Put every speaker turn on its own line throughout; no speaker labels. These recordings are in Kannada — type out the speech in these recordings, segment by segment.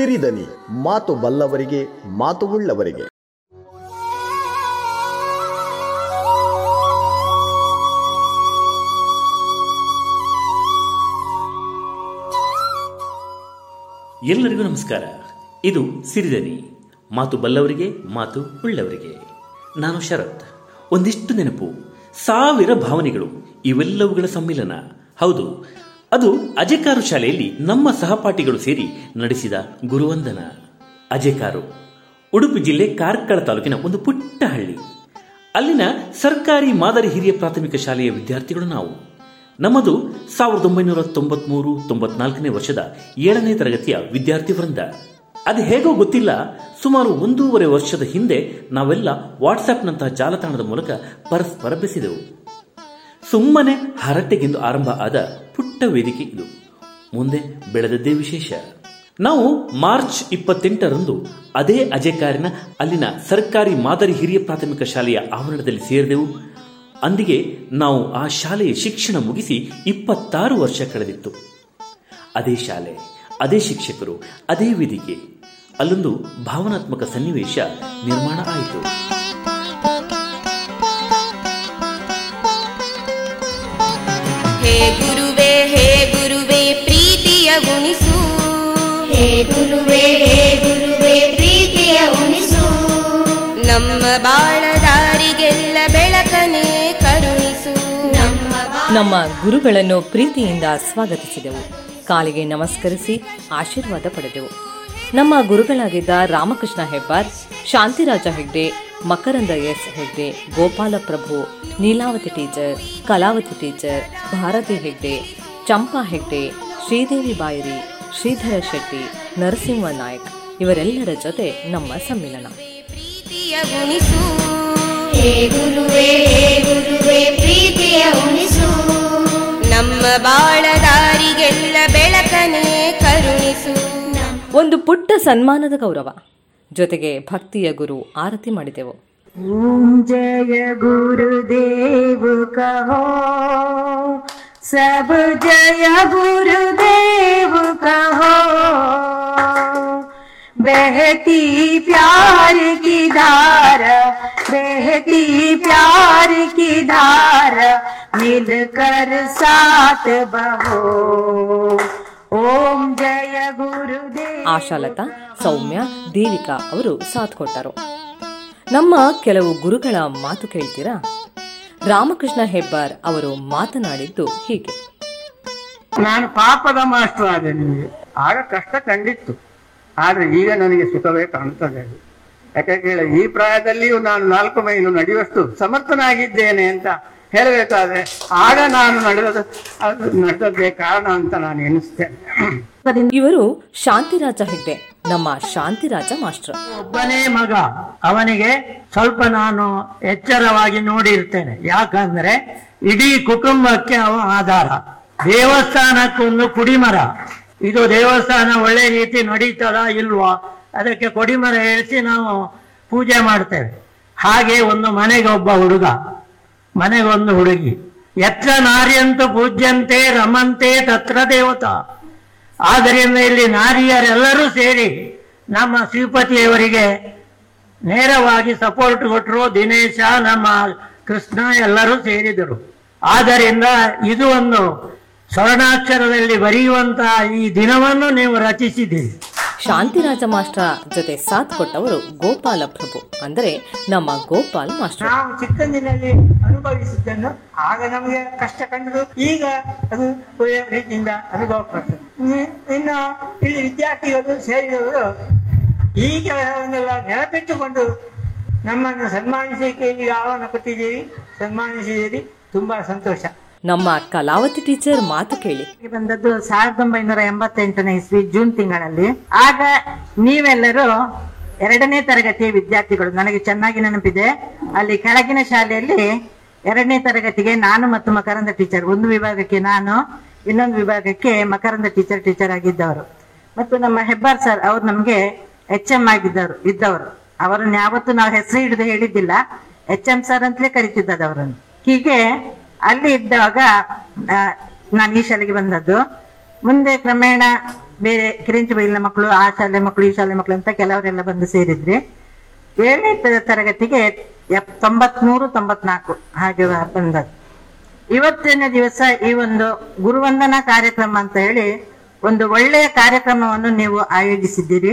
ಸಿರಿದನಿ, ಮಾತು ಬಲ್ಲವರಿಗೆ, ಮಾತು ಉಳ್ಳವರಿಗೆ.
ಎಲ್ಲರಿಗೂ ನಮಸ್ಕಾರ. ಇದು ಸಿರಿದನಿ, ಮಾತು ಬಲ್ಲವರಿಗೆ, ಮಾತು ಉಳ್ಳವರಿಗೆ. ನಾನು ಶರತ್. ಒಂದಿಷ್ಟು ನೆನಪು. ಸಾವಿರ ಭಾವನೆಗಳು, ಇವೆಲ್ಲವುಗಳ ಸಮ್ಮಿಲನ. ಹೌದು ಅದು ಅಜೆಕಾರು ಶಾಲೆಯಲ್ಲಿ ನಮ್ಮ ಸಹಪಾಠಿಗಳು ಸೇರಿ ನಡೆಸಿದ ಗುರುವಂದನ. ಅಜೆಕಾರು, ಉಡುಪಿ ಜಿಲ್ಲೆ ಕಾರ್ಕಳ ತಾಲೂಕಿನ ಒಂದು ಪುಟ್ಟ ಹಳ್ಳಿ. ಅಲ್ಲಿನ ಸರ್ಕಾರಿ ಮಾದರಿ ಹಿರಿಯ ಪ್ರಾಥಮಿಕ ಶಾಲೆಯ ವಿದ್ಯಾರ್ಥಿಗಳು ನಾವು. ನಮ್ಮದು ಸಾವಿರದ ಒಂಬೈನೂರ ತೊಂಬತ್ಮೂರು, ತೊಂಬತ್ನಾಲ್ಕನೇ ವರ್ಷದ ಏಳನೇ ತರಗತಿಯ ವಿದ್ಯಾರ್ಥಿ ವೃಂದ. ಅದು ಹೇಗೋ ಗೊತ್ತಿಲ್ಲ, ಸುಮಾರು ಒಂದೂವರೆ ವರ್ಷದ ಹಿಂದೆ ನಾವೆಲ್ಲ ವಾಟ್ಸ್ಆಪ್ನಂತಹ ಜಾಲತಾಣದ ಮೂಲಕ ಪರಸ್ಪರ ಬೆಸಿದೆವು. ಸುಮ್ಮನೆ ಹರಟೆಗೆಂದು ಆರಂಭ ಆದ ಪುಟ್ಟ ವೇದಿಕೆ ಇದು. ಮುಂದೆ ಬೆಳೆದದ್ದೇ ವಿಶೇಷ. ನಾವು ಮಾರ್ಚ್ ಇಪ್ಪತ್ತೆಂಟರಂದು ಅದೇ ಅಜೆಕಾರಿನ ಅಲ್ಲಿನ ಸರ್ಕಾರಿ ಮಾದರಿ ಹಿರಿಯ ಪ್ರಾಥಮಿಕ ಶಾಲೆಯ ಆವರಣದಲ್ಲಿ ಸೇರಿದೆವು. ಅಂದಿಗೆ ನಾವು ಆ ಶಾಲೆಯ ಶಿಕ್ಷಣ ಮುಗಿಸಿ ಇಪ್ಪತ್ತಾರು ವರ್ಷ ಕಳೆದಿತ್ತು. ಅದೇ ಶಾಲೆ, ಅದೇ ಶಿಕ್ಷಕರು, ಅದೇ ವೇದಿಕೆ. ಅಲ್ಲೊಂದು ಭಾವನಾತ್ಮಕ ಸನ್ನಿವೇಶ ನಿರ್ಮಾಣ ಆಯಿತು.
ಹೇ ಗುರುವೇ ಉಣಿಸು
ಹೇ ಗುರುವೇ ಹೇ ಗುರುವೇ ಪ್ರೀತಿಯ ಉಣಿಸು.
ನಮ್ಮ ಬಾಳ ದಾರಿಗೆಲ್ಲ ಬೆಳಕನೆ ಕರುಣಿಸು.
ನಮ್ಮ
ನಮ್ಮ ಗುರುಗಳನ್ನು ಪ್ರೀತಿಯಿಂದ ಸ್ವಾಗತಿಸಿದೆವು. ಕಾಲಿಗೆ ನಮಸ್ಕರಿಸಿ ಆಶೀರ್ವಾದ ಪಡೆದೆವು. ನಮ್ಮ ಗುರುಗಳಾಗಿದ್ದ Ramakrishna Hebbar Shantiraja Hegde Makaranda S Hegde Gopala Prabhu Neelavathi teacher Kalavathi teacher Bharathi Hegde Champa Hegde Sridevi Bayari Sridhara Shetty Narasimha Nayak ಇವರೆಲ್ಲರ ಜೊತೆ ನಮ್ಮ ಸಮ್ಮಿಲನ.
ನಮ್ಮ ಬಾಳದಾರಿಗೆಲ್ಲ ಬೆಳಕನೇ ಕರುಣಿಸು.
ಒಂದು ಪುಟ್ಟ ಸನ್ಮಾನದ ಗೌರವ. ಜೊತೆಗೆ ಭಕ್ತಿಯ ಗುರು ಆರತಿ ಮಾಡಿದೆವು.
ಜಯ ಗುರುದೇವ ಕಹೋ. सब जय गुरुदेव कहो बहती प्यार की धारा बहती प्यार की धारा मिलकर साथ बहो ओम जय गुरुदेव
ಆಶಾಲತಾ ಸೌಮ್ಯ ದೇವಿಕಾ ಅವರು ಸಾಥ್ ಕೊಟ್ಟರು ನಮ್ಮ ಕೆಲವು ಗುರುಗಳ ಮಾತು ಕೇಳ್ತೀರಾ ರಾಮಕೃಷ್ಣ ಹೆಬ್ಬಾರ್ ಅವರು ಮಾತನಾಡಿದ್ದು ಹೀಗೆ.
ನಾನು ಪಾಪದ ಮಾಸ್ಟರ್ ಆದೆ ನಿಮಗೆ. ಆಗ ಕಷ್ಟ ಕಂಡಿತ್ತು. ಆದ್ರೆ ಈಗ ನನಗೆ ಸುಖವೇ ಕಾಣ್ತದೆ. ಯಾಕೆ ಕೇಳಿ ಈ ಪ್ರಾಯದಲ್ಲಿಯೂ ನಾನು ನಾಲ್ಕು ಮೈಲು ನಡೆಯುವಷ್ಟು ಸಮರ್ಥನಾಗಿದ್ದೇನೆ ಅಂತ ಹೇಳಬೇಕಾದ್ರೆ ಆಗ ನಾನು ನಡೆದ ನಡೆದದ್ದೇ ಕಾರಣ ಅಂತ ನಾನು ಎನಿಸ್ತೇನೆ
ಇವರು ಶಾಂತಿರಾಜ ಹೆಗ್ಡೆ. ನಮ್ಮ ಶಾಂತಿರಾಜ ಮಾಸ್ಟರ್.
ಒಬ್ಬನೇ ಮಗ, ಅವನಿಗೆ ಸ್ವಲ್ಪ ನಾನು ಎಚ್ಚರವಾಗಿ ನೋಡಿರ್ತೇನೆ. ಯಾಕಂದ್ರೆ ಇಡೀ ಕುಟುಂಬಕ್ಕೆ ಅವ ಆಧಾರ. ದೇವಸ್ಥಾನಕ್ಕೊಂದು ಕುಡಿಮರ. ಇದು ದೇವಸ್ಥಾನ ಒಳ್ಳೆ ರೀತಿ ನಡೀತದ ಇಲ್ವಾ? ಅದಕ್ಕೆ ಕೊಡಿಮರ ಇಳಿಸಿ ನಾವು ಪೂಜೆ ಮಾಡ್ತೇವೆ. ಹಾಗೆ ಒಂದು ಮನೆಗೆ ಒಬ್ಬ ಹುಡುಗ. ಮನೆಗೊಂದು ಹುಡುಗಿ. ಎತ್ತ ನಾರ್ಯಂತು ಪೂಜ್ಯಂತೆ ರಮಂತೆ ತತ್ರ ದೇವತಾ. ಆದ್ದರಿಂದ ಇಲ್ಲಿ ನಾರಿಯರೆಲ್ಲರೂ ಸೇರಿ ನಮ್ಮ ಶ್ರೀಪತಿಯವರಿಗೆ ನೇರವಾಗಿ ಸಪೋರ್ಟ್ ಕೊಟ್ಟರು ದಿನೇಶ, ನಮ್ಮ ಕೃಷ್ಣ ಎಲ್ಲರೂ ಸೇರಿದರು. ಆದ್ದರಿಂದ ಇದು ಒಂದು ಸ್ವರ್ಣಾಕ್ಷರದಲ್ಲಿ ಬರೆಯುವಂತಹ ಈ ದಿನವನ್ನು ನೀವು ರಚಿಸಿದ್ದೀರಿ.
ಶಾಂತಿರಾಜ ಮಾಸ್ಟರ್ ಜೊತೆ ಸಾಥ್ ಕೊಟ್ಟವರು ಗೋಪಾಲ ಪ್ರಭು. ಅಂದರೆ ನಮ್ಮ ಗೋಪಾಲ್ ಮಾಸ್ಟರ್.
ನಾವು ಚಿಕ್ಕಂದಿನಲ್ಲಿ ಅನುಭವಿಸಿದ್ದನ್ನು ಆಗ ನಮಗೆ ಕಷ್ಟ ಕಂಡು ಈಗ ಅದು ಒಳ್ಳೆಯ ರೀತಿಯಿಂದ ಅನುಭವ ಇನ್ನು ಇಲ್ಲಿ ವಿದ್ಯಾರ್ಥಿಗಳು ಸೇರಿದವರು ಈ ಕೆಲಸವನ್ನೆಲ್ಲ ನೆನಪಿಟ್ಟುಕೊಂಡು ನಮ್ಮನ್ನು ಸನ್ಮಾನಿಸಲಿಕ್ಕೆ ಈಗ ಆಹ್ವಾನ ಕೊಟ್ಟಿದ್ದೀರಿ, ಸನ್ಮಾನಿಸಿದ್ದೀರಿ, ತುಂಬಾ ಸಂತೋಷ.
ನಮ್ಮ ಕಲಾವತಿ ಟೀಚರ್ ಮಾತು ಕೇಳಿ.
ಬಂದದ್ದು ಸಾವಿರದ ಒಂಬೈನೂರ ಎಂಬತ್ತೆಂಟನೇ ಇಸ್ವಿ ಜೂನ್ ತಿಂಗಳಲ್ಲಿ. ಆಗ ನೀವೆಲ್ಲರೂ ಎರಡನೇ ತರಗತಿಯ ವಿದ್ಯಾರ್ಥಿಗಳು, ನನಗೆ ಚೆನ್ನಾಗಿ ನೆನಪಿದೆ. ಅಲ್ಲಿ ಕೆಳಗಿನ ಶಾಲೆಯಲ್ಲಿ ಎರಡನೇ ತರಗತಿಗೆ ನಾನು ಮತ್ತು ಮಕರಂದ ಟೀಚರ್ ಒಂದು ವಿಭಾಗಕ್ಕೆ ನಾನು, ಇನ್ನೊಂದು ವಿಭಾಗಕ್ಕೆ ಮಕರಂದ ಟೀಚರ್ ಟೀಚರ್ ಆಗಿದ್ದವರು. ಮತ್ತು ನಮ್ಮ ಹೆಬ್ಬಾರ್ ಸರ್ ಅವ್ರು ನಮ್ಗೆ ಎಚ್ ಎಂ ಆಗಿದ್ದವರು, ಇದ್ದವರು. ಅವರನ್ನು ಯಾವತ್ತೂ ನಾವು ಹೆಸರು ಹಿಡಿದು ಹೇಳಿದ್ದಿಲ್ಲ. ಎಚ್ ಎಂ ಸರ್ ಅಂತಲೇ ಕರಿತಿದ್ದದ್ದು ಅವರನ್ನು. ಹೀಗೆ ಅಲ್ಲಿ ಇದ್ದಾಗ ನಾನು ಈ ಶಾಲೆಗೆ ಬಂದದ್ದು. ಮುಂದೆ ಕ್ರಮೇಣ ಬೇರೆ ಕಿರಿಂಚಿ ಬೈಲಿನ ಮಕ್ಕಳು ಆ ಶಾಲೆ ಮಕ್ಕಳು ಈ ಶಾಲೆ ಮಕ್ಕಳು ಅಂತ ಕೆಲವರೆಲ್ಲ ಬಂದು ಸೇರಿದ್ರಿ ಏಳನೇ ತರಗತಿಗೆ ತೊಂಬತ್ಮೂರು, ತೊಂಬತ್ನಾಲ್ಕು ಹಾಗೆ ಬಂದದ್ದು. ಇವತ್ತಿನ ದಿವಸ ಈ ಒಂದು ಗುರುವಂದನಾ ಕಾರ್ಯಕ್ರಮ ಅಂತ ಹೇಳಿ ಒಂದು ಒಳ್ಳೆಯ ಕಾರ್ಯಕ್ರಮವನ್ನು ನೀವು ಆಯೋಜಿಸಿದ್ದೀರಿ.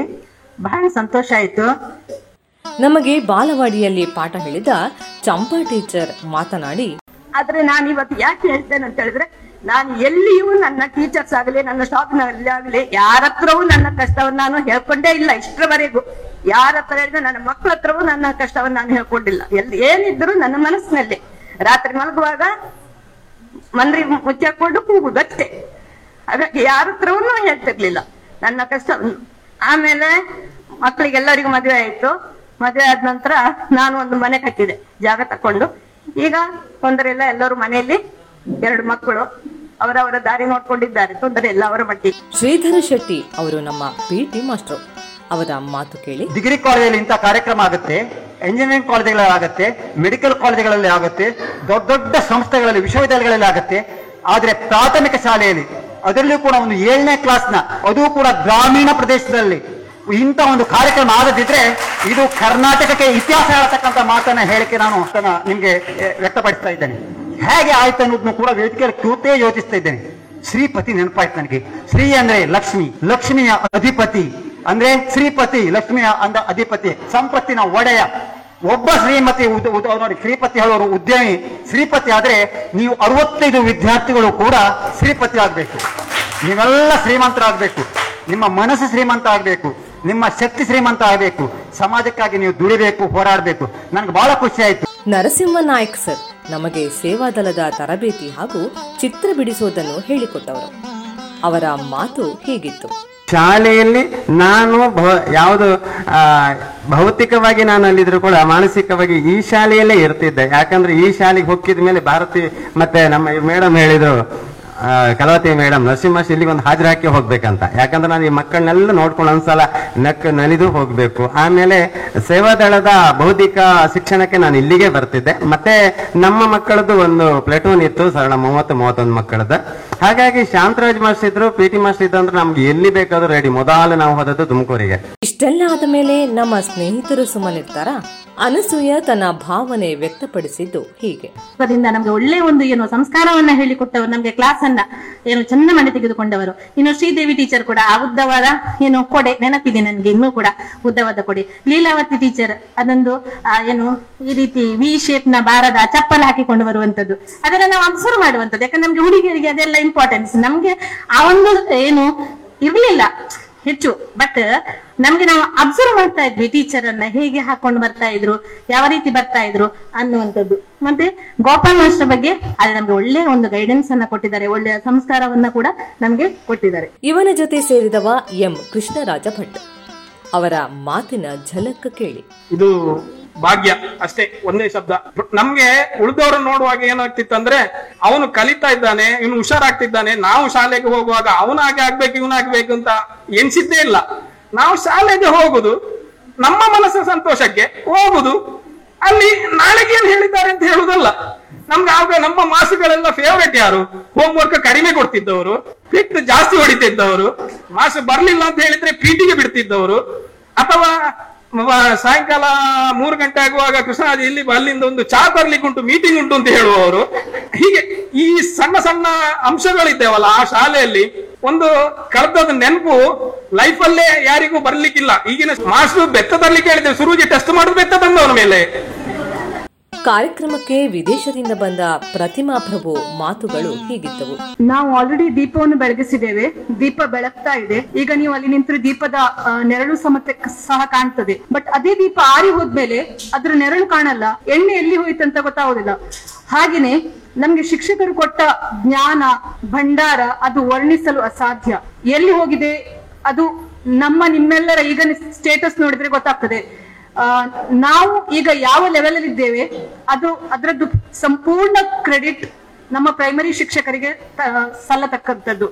ಬಹಳ ಸಂತೋಷ ಆಯಿತು.
ನಮಗೆ ಬಾಲವಾಡಿಯಲ್ಲಿ ಪಾಠ ಹೇಳಿದ ಚಂಪಾ ಟೀಚರ್ ಮಾತನಾಡಿ
ಆದ್ರೆ ನಾನು ಇವತ್ತು ಯಾಕೆ ಹೇಳ್ತೇನೆ ಅಂತ ಹೇಳಿದ್ರೆ, ನಾನು ಎಲ್ಲಿಯೂ ನನ್ನ ಟೀಚರ್ಸ್ ಆಗಲಿ, ನನ್ನ ಶಾಪ್ನಲ್ಲಿ ಆಗಲಿ, ಯಾರ ಹತ್ರವೂ ನನ್ನ ಕಷ್ಟವನ್ನು ನಾನು ಹೇಳ್ಕೊಂಡೇ ಇಲ್ಲ ಇಷ್ಟರವರೆಗೂ. ಯಾರ ಹತ್ರ ಹೇಳಿದ್ರೆ ನನ್ನ ಮಕ್ಕಳ ಹತ್ರವೂ ನನ್ನ ಕಷ್ಟವನ್ನು ನಾನು ಹೇಳ್ಕೊಂಡಿಲ್ಲ. ಎಲ್ಲಿ ಏನಿದ್ರು ನನ್ನ ಮನಸ್ಸಿನಲ್ಲಿ. ರಾತ್ರಿ ಮಲಗುವಾಗ ಮಂದ್ರಿ ಮುಚ್ಚಾಕೊಂಡು ಕೂಗುದು ಅಷ್ಟೇ. ಹಾಗಾಗಿ ಯಾರ ಹತ್ರವೂ ಹೇಳ್ತಿರ್ಲಿಲ್ಲ. ನನ್ನ ಕಷ್ಟ ಆಮೇಲೆ ಮಕ್ಕಳಿಗೆಲ್ಲರಿಗೂ ಮದುವೆ ಆಯ್ತು. ಮದುವೆ ಆದ ನಂತರ ನಾನು ಒಂದು ಮನೆ ಕಟ್ಟಿದೆ. ಜಾಗ ತಕೊಂಡು ಈಗ ತೊಂದರೆ ಇಲ್ಲ ಎಲ್ಲರೂ ಮನೆಯಲ್ಲಿ ಎರಡು ಮಕ್ಕಳು. ಅವರವರ ದಾರಿ ನೋಡ್ಕೊಂಡಿದ್ದಾರೆ ತೊಂದರೆ ಇಲ್ಲ ಅವರ ಮಟ್ಟಿಗೆ
ಶ್ರೀಧರ ಶೆಟ್ಟಿ ಅವರು ನಮ್ಮ ಪಿ ಟಿ ಮಾಸ್ಟರ್. ಅವರ ಮಾತು ಕೇಳಿ.
ಡಿಗ್ರಿ ಕಾಲೇಜಲ್ಲಿ ಇಂಥ ಕಾರ್ಯಕ್ರಮ ಆಗುತ್ತೆ ಎಂಜಿನಿಯರಿಂಗ್ ಕಾಲೇಜುಗಳಲ್ಲಿ ಆಗುತ್ತೆ ಮೆಡಿಕಲ್ ಕಾಲೇಜುಗಳಲ್ಲಿ ಆಗುತ್ತೆ ದೊಡ್ಡ ದೊಡ್ಡ ಸಂಸ್ಥೆಗಳಲ್ಲಿ ವಿಶ್ವವಿದ್ಯಾಲಯಗಳಲ್ಲಿ ಆಗುತ್ತೆ. ಆದರೆ ಪ್ರಾಥಮಿಕ ಶಾಲೆಯಲ್ಲಿ ಅದರಲ್ಲೂ ಕೂಡ ಒಂದು ಏಳನೇ ಕ್ಲಾಸ್ನ ಅದು ಕೂಡ ಗ್ರಾಮೀಣ ಪ್ರದೇಶದಲ್ಲಿ ಇಂಥ ಒಂದು ಕಾರ್ಯಕ್ರಮ ಆಗದಿದ್ರೆ ಇದು ಕರ್ನಾಟಕಕ್ಕೆ ಇತಿಹಾಸ ಹೇಳ್ತಕ್ಕಂಥ ಮಾತನ್ನ ಹೇಳಿಕೆ ನಾನು ಅಷ್ಟನ್ನ ನಿಮ್ಗೆ ವ್ಯಕ್ತಪಡಿಸ್ತಾ ಇದ್ದೇನೆ. ಹೇಗೆ ಆಯ್ತು ಅನ್ನೋದನ್ನು ಕೂಡ ವೇದಿಕೆಯಲ್ಲಿ ಕೂತೇ ಯೋಚಿಸ್ತಾ ಇದ್ದೇನೆ. ಶ್ರೀಪತಿ ನೆನಪಾಯ್ತು ನನಗೆ. ಶ್ರೀ ಅಂದ್ರೆ ಲಕ್ಷ್ಮಿ, ಲಕ್ಷ್ಮಿಯ ಅಧಿಪತಿ. ಅಂದ್ರೆ ಶ್ರೀಪತಿ, ಲಕ್ಷ್ಮಿಯ ಅಂದ ಅಧಿಪತಿ. ಸಂಪತ್ತಿನ ಒಡೆಯ. ಒಬ್ಬ ಶ್ರೀಮತಿ ನೋಡಿ, ಶ್ರೀಪತಿ ಹೇಳೋರು ಉದ್ಯಮಿ. ಶ್ರೀಪತಿ ಆದ್ರೆ ನೀವು ಅರವತ್ತೈದು ವಿದ್ಯಾರ್ಥಿಗಳು ಕೂಡ ಶ್ರೀಪತಿ ಆಗ್ಬೇಕು. ನೀವೆಲ್ಲ ಶ್ರೀಮಂತರಾಗಬೇಕು. ನಿಮ್ಮ ಮನಸ್ಸು ಶ್ರೀಮಂತ ಆಗಬೇಕು. ನಿಮ್ಮ ಶಕ್ತಿ ಶ್ರೀಮಂತ ಆಗಬೇಕು ಸಮಾಜಕ್ಕಾಗಿ ನೀವು ದುಡಿಬೇಕು ಹೋರಾಡಬೇಕು. ನನಗೆ ಬಹಳ ಖುಷಿ ಆಯ್ತು.
ನರಸಿಂಹ ನಾಯಕ್ ಸರ್ ನಮಗೆ ಸೇವಾದಲದ ತರಬೇತಿ ಹಾಗೂ ಚಿತ್ರ ಬಿಡಿಸುವುದನ್ನು ಹೇಳಿಕೊಟ್ಟವರು. ಅವರ ಮಾತು ಹೀಗಿತ್ತು.
ಶಾಲೆಯಲ್ಲಿ ನಾನು ಯಾವುದು ಭೌತಿಕವಾಗಿ ನಾನು ಅಲ್ಲಿದ್ರು ಕೂಡ ಮಾನಸಿಕವಾಗಿ ಈ ಶಾಲೆಯಲ್ಲೇ ಇರ್ತಿದ್ದೆ. ಯಾಕಂದ್ರೆ ಈ ಶಾಲೆಗೆ ಹೋಗಿದ ಮೇಲೆ ಭಾರತಿ ಮತ್ತೆ ನಮ್ಮ ಮೇಡಮ್ ಹೇಳಿದ್ರು ಕಲವತಿ ಮೇಡಮ್ ನರಸಿಂಹ ಇಲ್ಲಿಗೆ ಒಂದು ಹಾಜರು ಹಾಕಿ ಹೋಗ್ಬೇಕಂತ. ಯಾಕಂದ್ರೆ ನಾನು ಈ ಮಕ್ಕಳನ್ನೆಲ್ಲ ನೋಡ್ಕೊಂಡು ಒಂದ್ಸಲ ನಕ್ ನಲಿದು ಹೋಗ್ಬೇಕು. ಆಮೇಲೆ ಸೇವಾದಳದ ಬೌದ್ಧಿಕ ಶಿಕ್ಷಣಕ್ಕೆ ನಾನು ಇಲ್ಲಿಗೆ ಬರ್ತಿದ್ದೆ. ಮತ್ತೆ ನಮ್ಮ ಮಕ್ಕಳದ್ದು ಒಂದು ಪ್ಲೇಟೂನ್ ಇತ್ತು, ಸರಳ ಮೂವತ್ತು, ಮೂವತ್ತೊಂದು ಮಕ್ಕಳದ ಹಾಗಾಗಿ ಶಾಂತರಾಜ್ ಮಾಸ್ಟರ್ ಇದ್ರು ಪಿ ಟಿ ಮಾಸ್ಟರ್ ಇದ್ರು ಅಂದ್ರೆ ನಮ್ಗೆ ಎಲ್ಲಿ ಬೇಕಾದ್ರೂ ರೆಡಿ ಮೊದಲು ನಾವು ಹೋದದ್ದು ತುಮಕೂರಿಗೆ.
ಇಷ್ಟೆಲ್ಲ ಆದ ಮೇಲೆ ನಮ್ಮ ಸ್ನೇಹಿತರು ಸುಮ್ಮನಿರ್ತಾರ? ಅನಸೂಯ ತನ್ನ ಭಾವನೆ ವ್ಯಕ್ತಪಡಿಸಿದ್ದು ಹೀಗೆ.
ಅದರಿಂದ ನಮ್ಗೆ ಒಳ್ಳೆ ಒಂದು ಏನು ಸಂಸ್ಕಾರವನ್ನ ಹೇಳಿಕೊಟ್ಟವರು, ನಮ್ಗೆ ಕ್ಲಾಸ್ ಅನ್ನ ಏನು ಚೆಂದ ಮಾಡಿ ತೆಗೆದುಕೊಂಡವರು. ಇನ್ನು ಶ್ರೀದೇವಿ ಟೀಚರ್ ಕೂಡ ಆ ಉದ್ದವಾದ ಏನು ಕೊಡೆ ನೆನಪಿದೆ ನನ್ಗೆ ಇನ್ನೂ ಕೂಡ, ಉದ್ದವಾದ ಕೊಡೆ. ಲೀಲಾವತಿ ಟೀಚರ್ ಅದೊಂದು ಏನು ಈ ರೀತಿ ವಿ ಶೇಪ್ನ ಬಾರದ ಚಪ್ಪಲ್ ಹಾಕಿಕೊಂಡು ಬರುವಂತದ್ದು ಅದನ್ನ ನಾವು ಅಬ್ಸರ್ವ್ ಮಾಡುವಂತದ್ದು ಯಾಕಂದ್ರೆ ನಮ್ಗೆ ಹುಡುಗಿಯರಿಗೆ ಅದೆಲ್ಲ ಇಂಪಾರ್ಟೆನ್ಸ್ ನಮ್ಗೆ ಆ ಒಂದು ಏನು ಇರ್ಲಿಲ್ಲ. ಹೆಚ್ಚು. ಬಟ್ ನಮ್ಗೆ ನಾವು ಅಬ್ಸರ್ವ್ ಮಾಡ್ತಾ ಇದ್ವಿ ಟೀಚರ್ ಅನ್ನ ಹೇಗೆ ಹಾಕೊಂಡು ಬರ್ತಾ ಇದ್ರು ಯಾವ ರೀತಿ ಬರ್ತಾ ಇದ್ರು ಅನ್ನುವಂಥದ್ದು. ಮತ್ತೆ ಗೋಪಾಲ್ ಮಾಸ್ಟರ್ ಬಗ್ಗೆ ಅಲ್ಲಿ ನಮ್ಗೆ ಒಳ್ಳೆ ಒಂದು ಗೈಡೆನ್ಸ್ ಅನ್ನ ಕೊಟ್ಟಿದ್ದಾರೆ ಒಳ್ಳೆಯ ಸಂಸ್ಕಾರವನ್ನ ಕೂಡ ನಮ್ಗೆ ಕೊಟ್ಟಿದ್ದಾರೆ.
ಇವನ ಜೊತೆ ಸೇರಿದವ ಎಂ ಕೃಷ್ಣರಾಜ ಭಟ್ ಅವರ ಮಾತಿನ ಝಲಕ್ ಕೇಳಿ.
ಇದು ಭಾಗ್ಯ, ಅಷ್ಟೇ, ಒಂದೇ ಶಬ್ದ. ನಮ್ಗೆ ಉಳಿದವ್ರನ್ನ ನೋಡುವಾಗ ಏನಾಗ್ತಿತ್ತು ಅಂದ್ರೆ ಅವನು ಕಲಿತಾ ಇದ್ದಾನೆ, ಇವನು ಹುಷಾರಾಗ್ತಿದ್ದಾನೆ, ನಾವು ಶಾಲೆಗೆ ಹೋಗುವಾಗ ಅವನಾಗೆ ಆಗ್ಬೇಕು ಇವನಾಗ್ಬೇಕು ಅಂತ ಎನ್ಸಿದ್ದೇ ಇಲ್ಲ. ನಾವು ಶಾಲೆಗೆ ಹೋಗುದು, ನಮ್ಮ ಮನಸ್ಸಿನ ಸಂತೋಷಕ್ಕೆ ಹೋಗುದು, ಅಲ್ಲಿ ನಾಳೆಗೆ ಏನ್ ಹೇಳಿದ್ದಾರೆ ಅಂತ ಹೇಳುದಲ್ಲ. ನಮ್ಗೆ ಆಗ ನಮ್ಮ ಮಾಸುಗಳೆಲ್ಲ ಫೇವರೇಟ್ ಯಾರು? ಹೋಮ್ ವರ್ಕ್ ಕಡಿಮೆ ಕೊಡ್ತಿದ್ದವರು ಫಿಟ್ ಜಾಸ್ತಿ ಹೊಡಿತಿದ್ದವರು, ಮಾಸು ಬರ್ಲಿಲ್ಲ ಅಂತ ಹೇಳಿದ್ರೆ ಪೀಟಿಗೆ ಬಿಡ್ತಿದ್ದವರು, ಅಥವಾ ಸಾಯಂಕಾಲ ಮೂರು ಗಂಟೆ ಆಗುವಾಗ ಕೃಷ್ಣರಾಜ ಇಲ್ಲಿ ಅಲ್ಲಿಂದ ಒಂದು ಚಾ ತರ್ಲಿಕ್ಕೆ ಉಂಟು ಮೀಟಿಂಗ್ ಉಂಟು ಅಂತ ಹೇಳುವವರು. ಹೀಗೆ ಈ ಸಣ್ಣ ಸಣ್ಣ ಅಂಶಗಳಿದ್ದೇವಲ್ಲ ಆ ಶಾಲೆಯಲ್ಲಿ ಒಂದು ಕಳೆದದ ನೆನಪು ಲೈಫ್ ಅಲ್ಲೇ ಯಾರಿಗೂ ಬರ್ಲಿಕ್ಕಿಲ್ಲ. ಈಗಿನ ಮಾಸ್ಟರ್ ಬೆತ್ತ ತರ್ಲಿಕ್ಕೆ ಹೇಳಿದ್ದೇವೆ ಸುರುಜಿ ಟೆಸ್ಟ್ ಮಾಡುದು ಬೆತ್ತ ತಂದವನ ಮೇಲೆ.
ಕಾರ್ಯಕ್ರಮಕ್ಕೆ ವಿದೇಶದಿಂದ ಬಂದ ಪ್ರತಿಮಾ ಪ್ರಭು ಮಾತುಗಳು ಹೀಗಿದ್ದವು.
ನಾವು ಆಲ್ರೆಡಿ ದೀಪವನ್ನು ಬೆಳಗಿಸಿದ್ದೇವೆ. ದೀಪ ಬೆಳಗ್ತಾ ಇದೆ. ಈಗ ನೀವು ಅಲ್ಲಿ ನಿಂತರೆ ದೀಪದ ನೆರಳು ಸಮತೆ ಸಹ ಕಾಣ್ತದೆ. ಬಟ್ ಅದೇ ದೀಪ ಆರಿ ಹೋದ್ಮೇಲೆ ಅದ್ರ ನೆರಳು ಕಾಣಲ್ಲ. ಎಣ್ಣೆ ಎಲ್ಲಿ ಹೋಯ್ತಂತ ಗೊತ್ತಾಗೋದಿಲ್ಲ. ಹಾಗೇನೆ ನಮ್ಗೆ ಶಿಕ್ಷಕರು ಕೊಟ್ಟ ಜ್ಞಾನ, ಭಂಡಾರ ಅದು ವರ್ಣಿಸಲು ಅಸಾಧ್ಯ. ಎಲ್ಲಿ ಹೋಗಿದೆ? ಅದು ನಮ್ಮ ನಿಮ್ಮೆಲ್ಲರ ಈಗ ಸ್ಟೇಟಸ್ ನೋಡಿದ್ರೆ ಗೊತ್ತಾಗ್ತದೆ. ನಾವು ಈಗ ಯಾವ ಲೆವೆಲ್ ಅಲ್ಲಿ ಇದ್ದೇವೆ, ಅದು ಅದರದ್ದು ಸಂಪೂರ್ಣ ಕ್ರೆಡಿಟ್ ನಮ್ಮ ಪ್ರೈಮರಿ ಶಿಕ್ಷಕರಿಗೆ ಸಲ್ಲತಕ್ಕಂಥದ್ದು.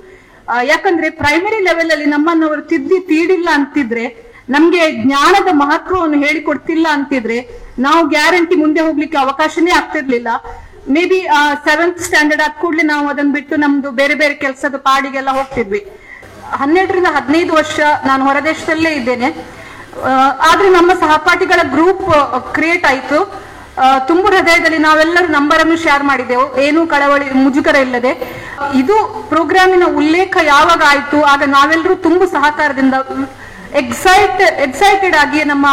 ಯಾಕಂದ್ರೆ ಪ್ರೈಮರಿ ಲೆವೆಲ್ ಅಲ್ಲಿ ನಮ್ಮನ್ನು ಅವರು ತಿದ್ದಿ ತೀಡಿಲ್ಲ ಅಂತಿದ್ರೆ, ನಮ್ಗೆ ಜ್ಞಾನದ ಮಹತ್ವವನ್ನು ಹೇಳಿಕೊಡ್ತಿಲ್ಲ ಅಂತಿದ್ರೆ, ನಾವು ಗ್ಯಾರಂಟಿ ಮುಂದೆ ಹೋಗ್ಲಿಕ್ಕೆ ಅವಕಾಶನೇ ಆಗ್ತಿರ್ಲಿಲ್ಲ. ಮೇ ಬಿ ಸೆವೆಂತ್ ಸ್ಟ್ಯಾಂಡರ್ಡ್ ಆದ ಕೂಡಲೇ ನಾವು ಅದನ್ನ ಬಿಟ್ಟು ನಮ್ದು ಬೇರೆ ಬೇರೆ ಕೆಲಸದ ಪಾಡಿಗೆಲ್ಲ ಹೋಗ್ತಿದ್ವಿ. ಹನ್ನೆರಡರಿಂದ ಹದಿನೈದು ವರ್ಷ ನಾನು ಹೊರದೇಶದಲ್ಲೇ ಇದ್ದೇನೆ. ಆದ್ರೆ ನಮ್ಮ ಸಹಪಾಠಿಗಳ ಗ್ರೂಪ್ ಕ್ರಿಯೇಟ್ ಆಯಿತು. ತುಂಬು ಹೃದಯದಲ್ಲಿ ನಾವೆಲ್ಲರೂ ನಂಬರ್ ಅನ್ನು ಶೇರ್ ಮಾಡಿದೆವು. ಏನು ಕಳವಳಿ, ಮುಜುಗರ ಇಲ್ಲದೆ. ಇದು ಪ್ರೋಗ್ರಾಮಿನ ಉಲ್ಲೇಖ ಯಾವಾಗ ಆಯ್ತು? ಆಗ ನಾವೆಲ್ಲರೂ ತುಂಬು ಸಹಕಾರದಿಂದ ಎಕ್ಸೈಟ್ ಎಕ್ಸೈಟೆಡ್ ಆಗಿ ನಮ್ಮ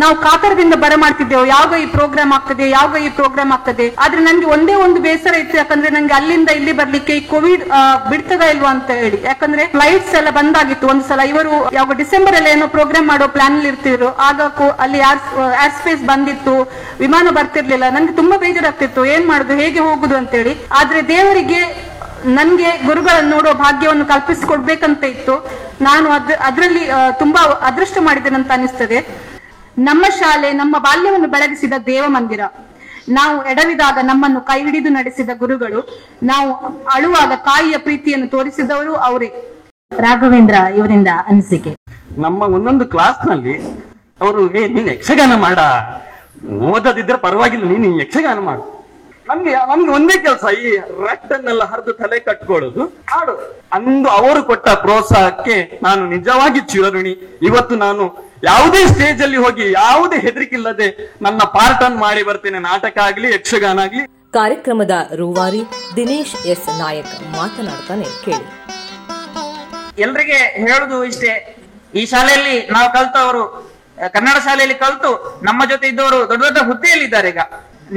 ನಾವು ಕಾತರದಿಂದ ಬರ ಮಾಡ್ತಿದ್ದೆವು. ಯಾವಾಗ ಈ ಪ್ರೋಗ್ರಾಮ್ ಆಗ್ತದೆ, ಯಾವಾಗ ಈ ಪ್ರೋಗ್ರಾಮ್ ಆಗ್ತದೆ? ಆದ್ರೆ ನನ್ಗೆ ಒಂದೇ ಒಂದು ಬೇಸರ ಇತ್ತು. ಯಾಕಂದ್ರೆ ನಂಗೆ ಅಲ್ಲಿಂದ ಇಲ್ಲಿ ಬರ್ಲಿಕ್ಕೆ ಈ ಕೋವಿಡ್ ಬಿಡ್ತದ ಇಲ್ವಾ ಅಂತ ಹೇಳಿ. ಯಾಕಂದ್ರೆ ಫ್ಲೈಟ್ಸ್ ಎಲ್ಲ ಬಂದಾಗಿತ್ತು. ಒಂದು ಸಲ ಇವರು ಯಾವಾಗ ಡಿಸೆಂಬರ್ ಅಲ್ಲಿ ಏನೋ ಪ್ರೋಗ್ರಾಮ್ ಮಾಡೋ ಪ್ಲಾನ್ ಇರ್ತಿದ್ರು. ಆಗ ಅಲ್ಲಿ ಏರ್ ಸ್ಪೇಸ್ ಬಂದಿತ್ತು. ವಿಮಾನ ಬರ್ತಿರ್ಲಿಲ್ಲ. ನಂಗೆ ತುಂಬಾ ಬೇಜಾರಾಗ್ತಿತ್ತು. ಏನ್ ಮಾಡುದು, ಹೇಗೆ ಹೋಗುದು ಅಂತೇಳಿ ಆದ್ರೆ ದೇವರಿಗೆ ನನ್ಗೆ ಗುರುಗಳನ್ನು ನೋಡೋ ಭಾಗ್ಯವನ್ನು ಕಲ್ಪಿಸಿಕೊಡ್ಬೇಕಂತ ಇತ್ತು. ನಾನು ಅದರಲ್ಲಿ ತುಂಬಾ ಅದೃಷ್ಟ ಮಾಡಿದ್ದೇನೆ ಅಂತ ಅನಿಸ್ತದೆ. ನಮ್ಮ ಶಾಲೆ, ನಮ್ಮ ಬಾಲ್ಯವನ್ನು ಬೆಳಗಿಸಿದ ದೇವ ಮಂದಿರ. ನಾವು ಎಡವಿದಾಗ ನಮ್ಮನ್ನು ಕೈ ಹಿಡಿದು ನಡೆಸಿದ ಗುರುಗಳು, ನಾವು ಅಳುವಾಗ ತಾಯಿಯ ಪ್ರೀತಿಯನ್ನು ತೋರಿಸಿದವರು ಅವರೇ.
ರಾಘವೇಂದ್ರ ಇವರಿಂದ ಅನಿಸಿಕೆ.
ನಮ್ಮ ಒಂದೊಂದು ಕ್ಲಾಸ್ನಲ್ಲಿ ಅವರು, ಏ ಯಕ್ಷಗಾನ ಮಾಡ. ಓದದಿದ್ರೆ ಪರವಾಗಿಲ್ಲ, ನೀನು ಯಕ್ಷಗಾನ ಮಾಡು. ನಮ್ಗೆ ನಮ್ಗೆ ಒಂದೇ ಕೆಲಸ, ಈ ರಟ್ಟನ್ನೆಲ್ಲ ಹರಿದು ತಲೆ ಕಟ್ಕೊಳ್ಳೋದು, ಹಾಡು. ಅಂದು ಅವರು ಕೊಟ್ಟ ಪ್ರೋತ್ಸಾಹಕ್ಕೆ ನಾನು ನಿಜವಾಗಿ ಚಿರಋಣಿ. ಇವತ್ತು ನಾನು ಯಾವುದೇ ಸ್ಟೇಜ್ ಅಲ್ಲಿ ಹೋಗಿ ಯಾವುದೇ ಹೆದರಿಕಿಲ್ಲದೆ ನನ್ನ ಪಾರ್ಟ್ ಅನ್ನು ಮಾಡಿ ಬರ್ತೇನೆ ನಾಟಕ ಆಗ್ಲಿ ಯಕ್ಷಗಾನ ಆಗ್ಲಿ.
ಕಾರ್ಯಕ್ರಮದ ರೂವಾರಿ ದಿನೇಶ್ ಎಸ್ ನಾಯಕ್ ಮಾತನಾಡ್ತಾನೆ ಕೇಳಿ.
ಎಲ್ರಿಗೆ ಹೇಳುದು ಇಷ್ಟೇ ಈ ಶಾಲೆಯಲ್ಲಿ ನಾವು ಕಲ್ತವರು ಕನ್ನಡ ಶಾಲೆಯಲ್ಲಿ ಕಲ್ತು ನಮ್ಮ ಜೊತೆ ಇದ್ದವರು ದೊಡ್ಡ ದೊಡ್ಡ ಹುದ್ದೆಯಲ್ಲಿ ಇದ್ದಾರೆ ಈಗ.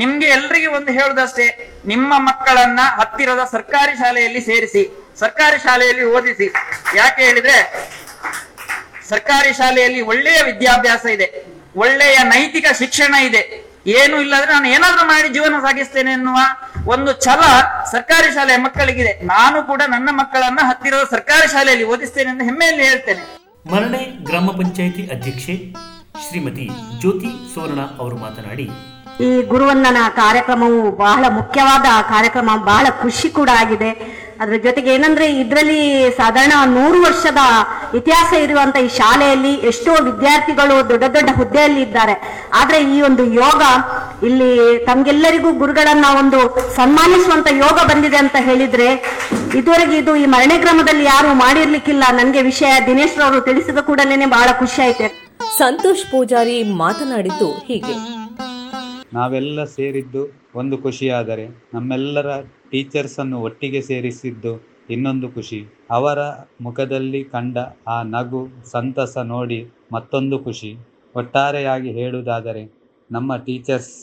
ನಿಮ್ಗೆ ಎಲ್ರಿಗೆ ಒಂದು ಹೇಳುದಷ್ಟೇ ನಿಮ್ಮ ಮಕ್ಕಳನ್ನ ಹತ್ತಿರದ ಸರ್ಕಾರಿ ಶಾಲೆಯಲ್ಲಿ ಸೇರಿಸಿ ಸರ್ಕಾರಿ ಶಾಲೆಯಲ್ಲಿ ಓದಿಸಿ. ಯಾಕೆ ಹೇಳಿದ್ರೆ ಸರ್ಕಾರಿ ಶಾಲೆಯಲ್ಲಿ ಒಳ್ಳೆಯ ವಿದ್ಯಾಭ್ಯಾಸ ಇದೆ ಒಳ್ಳೆಯ ನೈತಿಕ ಶಿಕ್ಷಣ ಇದೆ. ಏನು ಇಲ್ಲದ್ರೆ ನಾನು ಏನಾದ್ರೂ ಮಾಡಿ ಜೀವನ ಸಾಗಿಸ್ತೇನೆ ಎನ್ನುವ ಒಂದು ಛಲ ಸರ್ಕಾರಿ ಶಾಲೆಯ ಮಕ್ಕಳಿಗಿದೆ. ನಾನು ಕೂಡ ನನ್ನ ಮಕ್ಕಳನ್ನ ಹತ್ತಿರದ ಸರ್ಕಾರಿ ಶಾಲೆಯಲ್ಲಿ ಓದಿಸ್ತೇನೆ ಎಂದು ಹೆಮ್ಮೆಯಲ್ಲಿ ಹೇಳ್ತೇನೆ.
ಮರಳೆ ಗ್ರಾಮ ಪಂಚಾಯಿತಿ ಅಧ್ಯಕ್ಷೆ ಶ್ರೀಮತಿ ಜ್ಯೋತಿ ಸೋರಣ ಅವರು ಮಾತನಾಡಿ
ಈ ಗುರುವಂದನ ಕಾರ್ಯಕ್ರಮವು ಬಹಳ ಮುಖ್ಯವಾದ ಕಾರ್ಯಕ್ರಮ ಬಹಳ ಖುಷಿ ಕೂಡ ಆಗಿದೆ. ಅದ್ರ ಜೊತೆಗೆ ಏನಂದ್ರೆ ಇದರಲ್ಲಿ ಸಾಧಾರಣ ನೂರು ವರ್ಷದ ಇತಿಹಾಸ ಇರುವಂತ ಈ ಶಾಲೆಯಲ್ಲಿ ಎಷ್ಟೋ ವಿದ್ಯಾರ್ಥಿಗಳು ದೊಡ್ಡ ದೊಡ್ಡ ಹುದ್ದೆಯಲ್ಲಿ ಇದ್ದಾರೆ. ಆದ್ರೆ ಈ ಒಂದು ಯೋಗ ಇಲ್ಲಿ ತಮ್ಗೆಲ್ಲರಿಗೂ ಗುರುಗಳನ್ನ ಒಂದು ಸನ್ಮಾನಿಸುವಂತ ಯೋಗ ಬಂದಿದೆ ಅಂತ ಹೇಳಿದ್ರೆ ಇದುವರೆಗೆ ಇದು ಈ ಮರಣೆ ಕ್ರಮದಲ್ಲಿ ಯಾರು ಮಾಡಿರ್ಲಿಕ್ಕಿಲ್ಲ. ನನ್ಗೆ ವಿಷಯ ದಿನೇಶ್ ರವರು ತಿಳಿಸಿದ ಕೂಡಲೇನೆ ಬಹಳ ಖುಷಿ ಆಯ್ತೆ.
ಸಂತೋಷ್ ಪೂಜಾರಿ ಮಾತನಾಡಿದ್ದು ಹೀಗೆ.
ನಾವೆಲ್ಲ ಸೇರಿದ್ದು ಒಂದು ಖುಷಿಯಾದರೆ ನಮ್ಮೆಲ್ಲರ ಟೀಚರ್ಸ್ ಅನ್ನು ಒಟ್ಟಿಗೆ ಸೇರಿಸಿದ್ದು ಇನ್ನೊಂದು ಖುಷಿ. ಅವರ ಮುಖದಲ್ಲಿ ಕಂಡ ಆ ನಗು ಸಂತಸ ನೋಡಿ ಮತ್ತೊಂದು ಖುಷಿ. ಒಟ್ಟಾರೆಯಾಗಿ ಹೇಳುವುದಾದರೆ ನಮ್ಮ ಟೀಚರ್ಸ್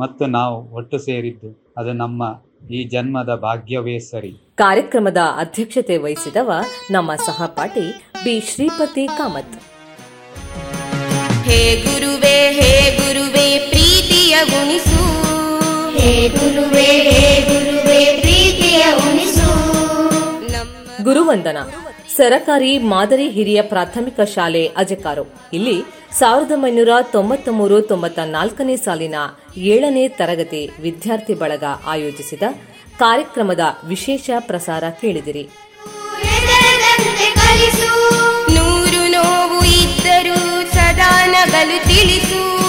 ಮತ್ತು ನಾವು ಒಟ್ಟು ಸೇರಿದ್ದು ಅದು ನಮ್ಮ ಈ ಜನ್ಮದ ಭಾಗ್ಯವೇ ಸರಿ.
ಕಾರ್ಯಕ್ರಮದ ಅಧ್ಯಕ್ಷತೆ ವಹಿಸಿದವ ನಮ್ಮ ಸಹಪಾಠಿ ಬಿ. ಶ್ರೀಪತಿ ಕಾಮತ್.
ಹೇ ಗುರುವೇ ಹೇ ಗುರುವೇ ಪ್ರೀತಿಯ ಗುಣಿಸು.
ಹೇ ಗುರುವೇ ಹೇ ಉಣಿಸು
ಗುರುವಂದನ ಸರಕಾರಿ ಮಾದರಿ ಹಿರಿಯ ಪ್ರಾಥಮಿಕ ಶಾಲೆ ಅಜಕಾರು. ಇಲ್ಲಿ ಸಾವಿರದ ಒಂಬೈನೂರ ತೊಂಬತ್ತ ಮೂರು ತೊಂಬತ್ತ ನಾಲ್ಕನೇ ಸಾಲಿನ ಏಳನೇ ತರಗತಿ ವಿದ್ಯಾರ್ಥಿ ಬಳಗ ಆಯೋಜಿಸಿದ ಕಾರ್ಯಕ್ರಮದ ವಿಶೇಷ ಪ್ರಸಾರ ಕೇಳಿದಿರಿ.
ನೂರು ನೋವು ಇದ್ದರೂ ಸದಾ ನಗಲು ತಿಳಿಸು.